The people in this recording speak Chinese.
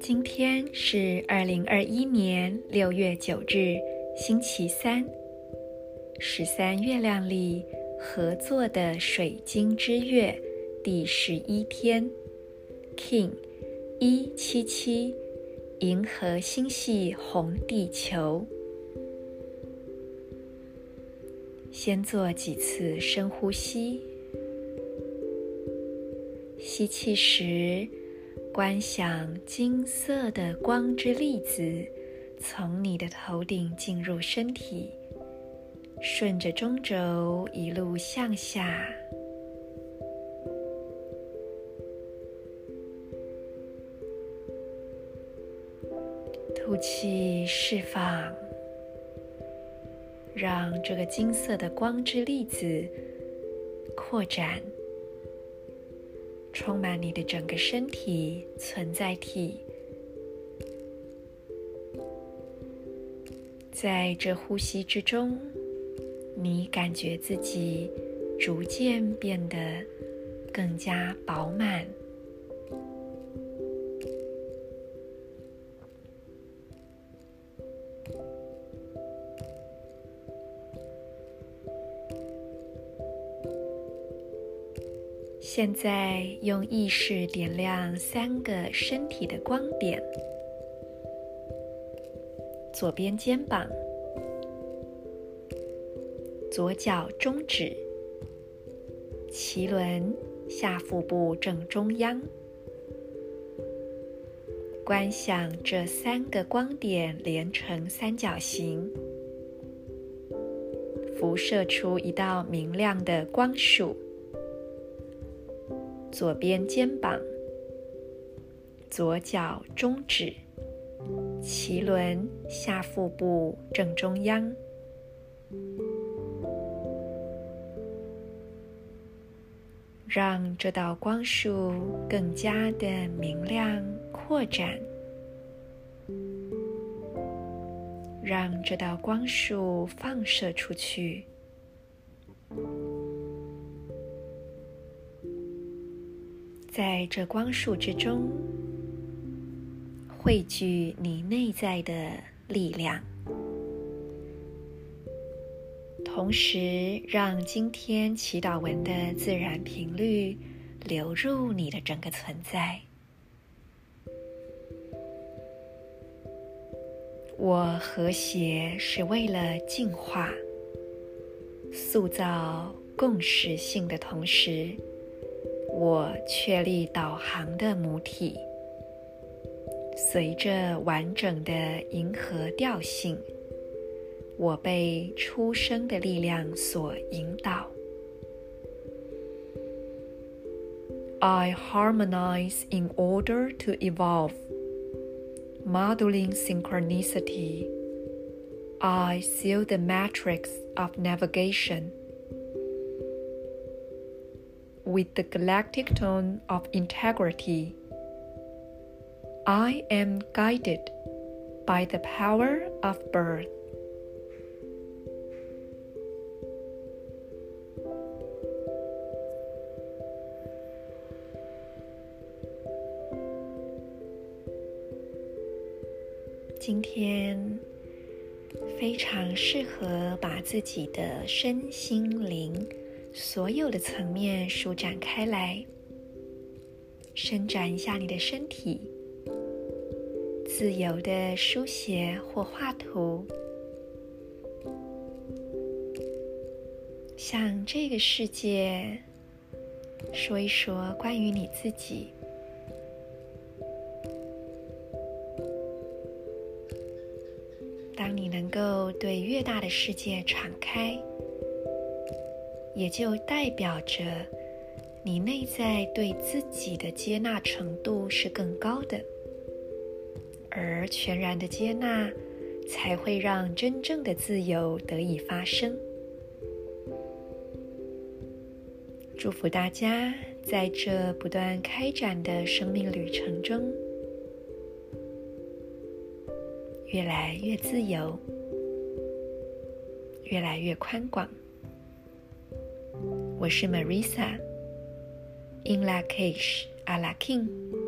今天是二零二一年六月九日，星期三，十三月亮里合作的水晶之月第十一天，King 一七七，银河星系红地球。先做几次深呼吸，吸气时，观想金色的光之粒子从你的头顶进入身体，顺着中轴一路向下。吐气，释放，让这个金色的光之粒子扩展。充满你的整个身体存在体，在这呼吸之中，你感觉自己逐渐变得更加饱满。现在用意识点亮三个身体的光点：左边肩膀、左脚中指、脐轮下腹部正中央。观想这三个光点连成三角形，辐射出一道明亮的光束。左边肩膀、左脚中指、脐轮下腹部正中央，让这道光束更加的明亮扩展，让这道光束放射出去。在这光束之中，汇聚你内在的力量，同时让今天祈祷文的自然频率流入你的整个存在。我和谐是为了净化、塑造共识性的同时。我确立导航的母体，随着完整的银河调性，我被出生的力量所引导。I harmonize in order to evolve, modeling synchronicity. I seal the matrix of navigation. With the galactic tone of integrity, I am guided by the power of birth. 今天非常适合把自己的身心灵。 所有的层面舒展开来，伸展一下你的身体，自由的书写或画图，向这个世界说一说关于你自己。当你能够对越大的世界敞开。也就代表着你内在对自己的接纳程度是更高的，而全然的接纳才会让真正的自由得以发生。祝福大家在这不断开展的生命旅程中，越来越自由，越来越宽广。我是 Marisa，in la cage a la king。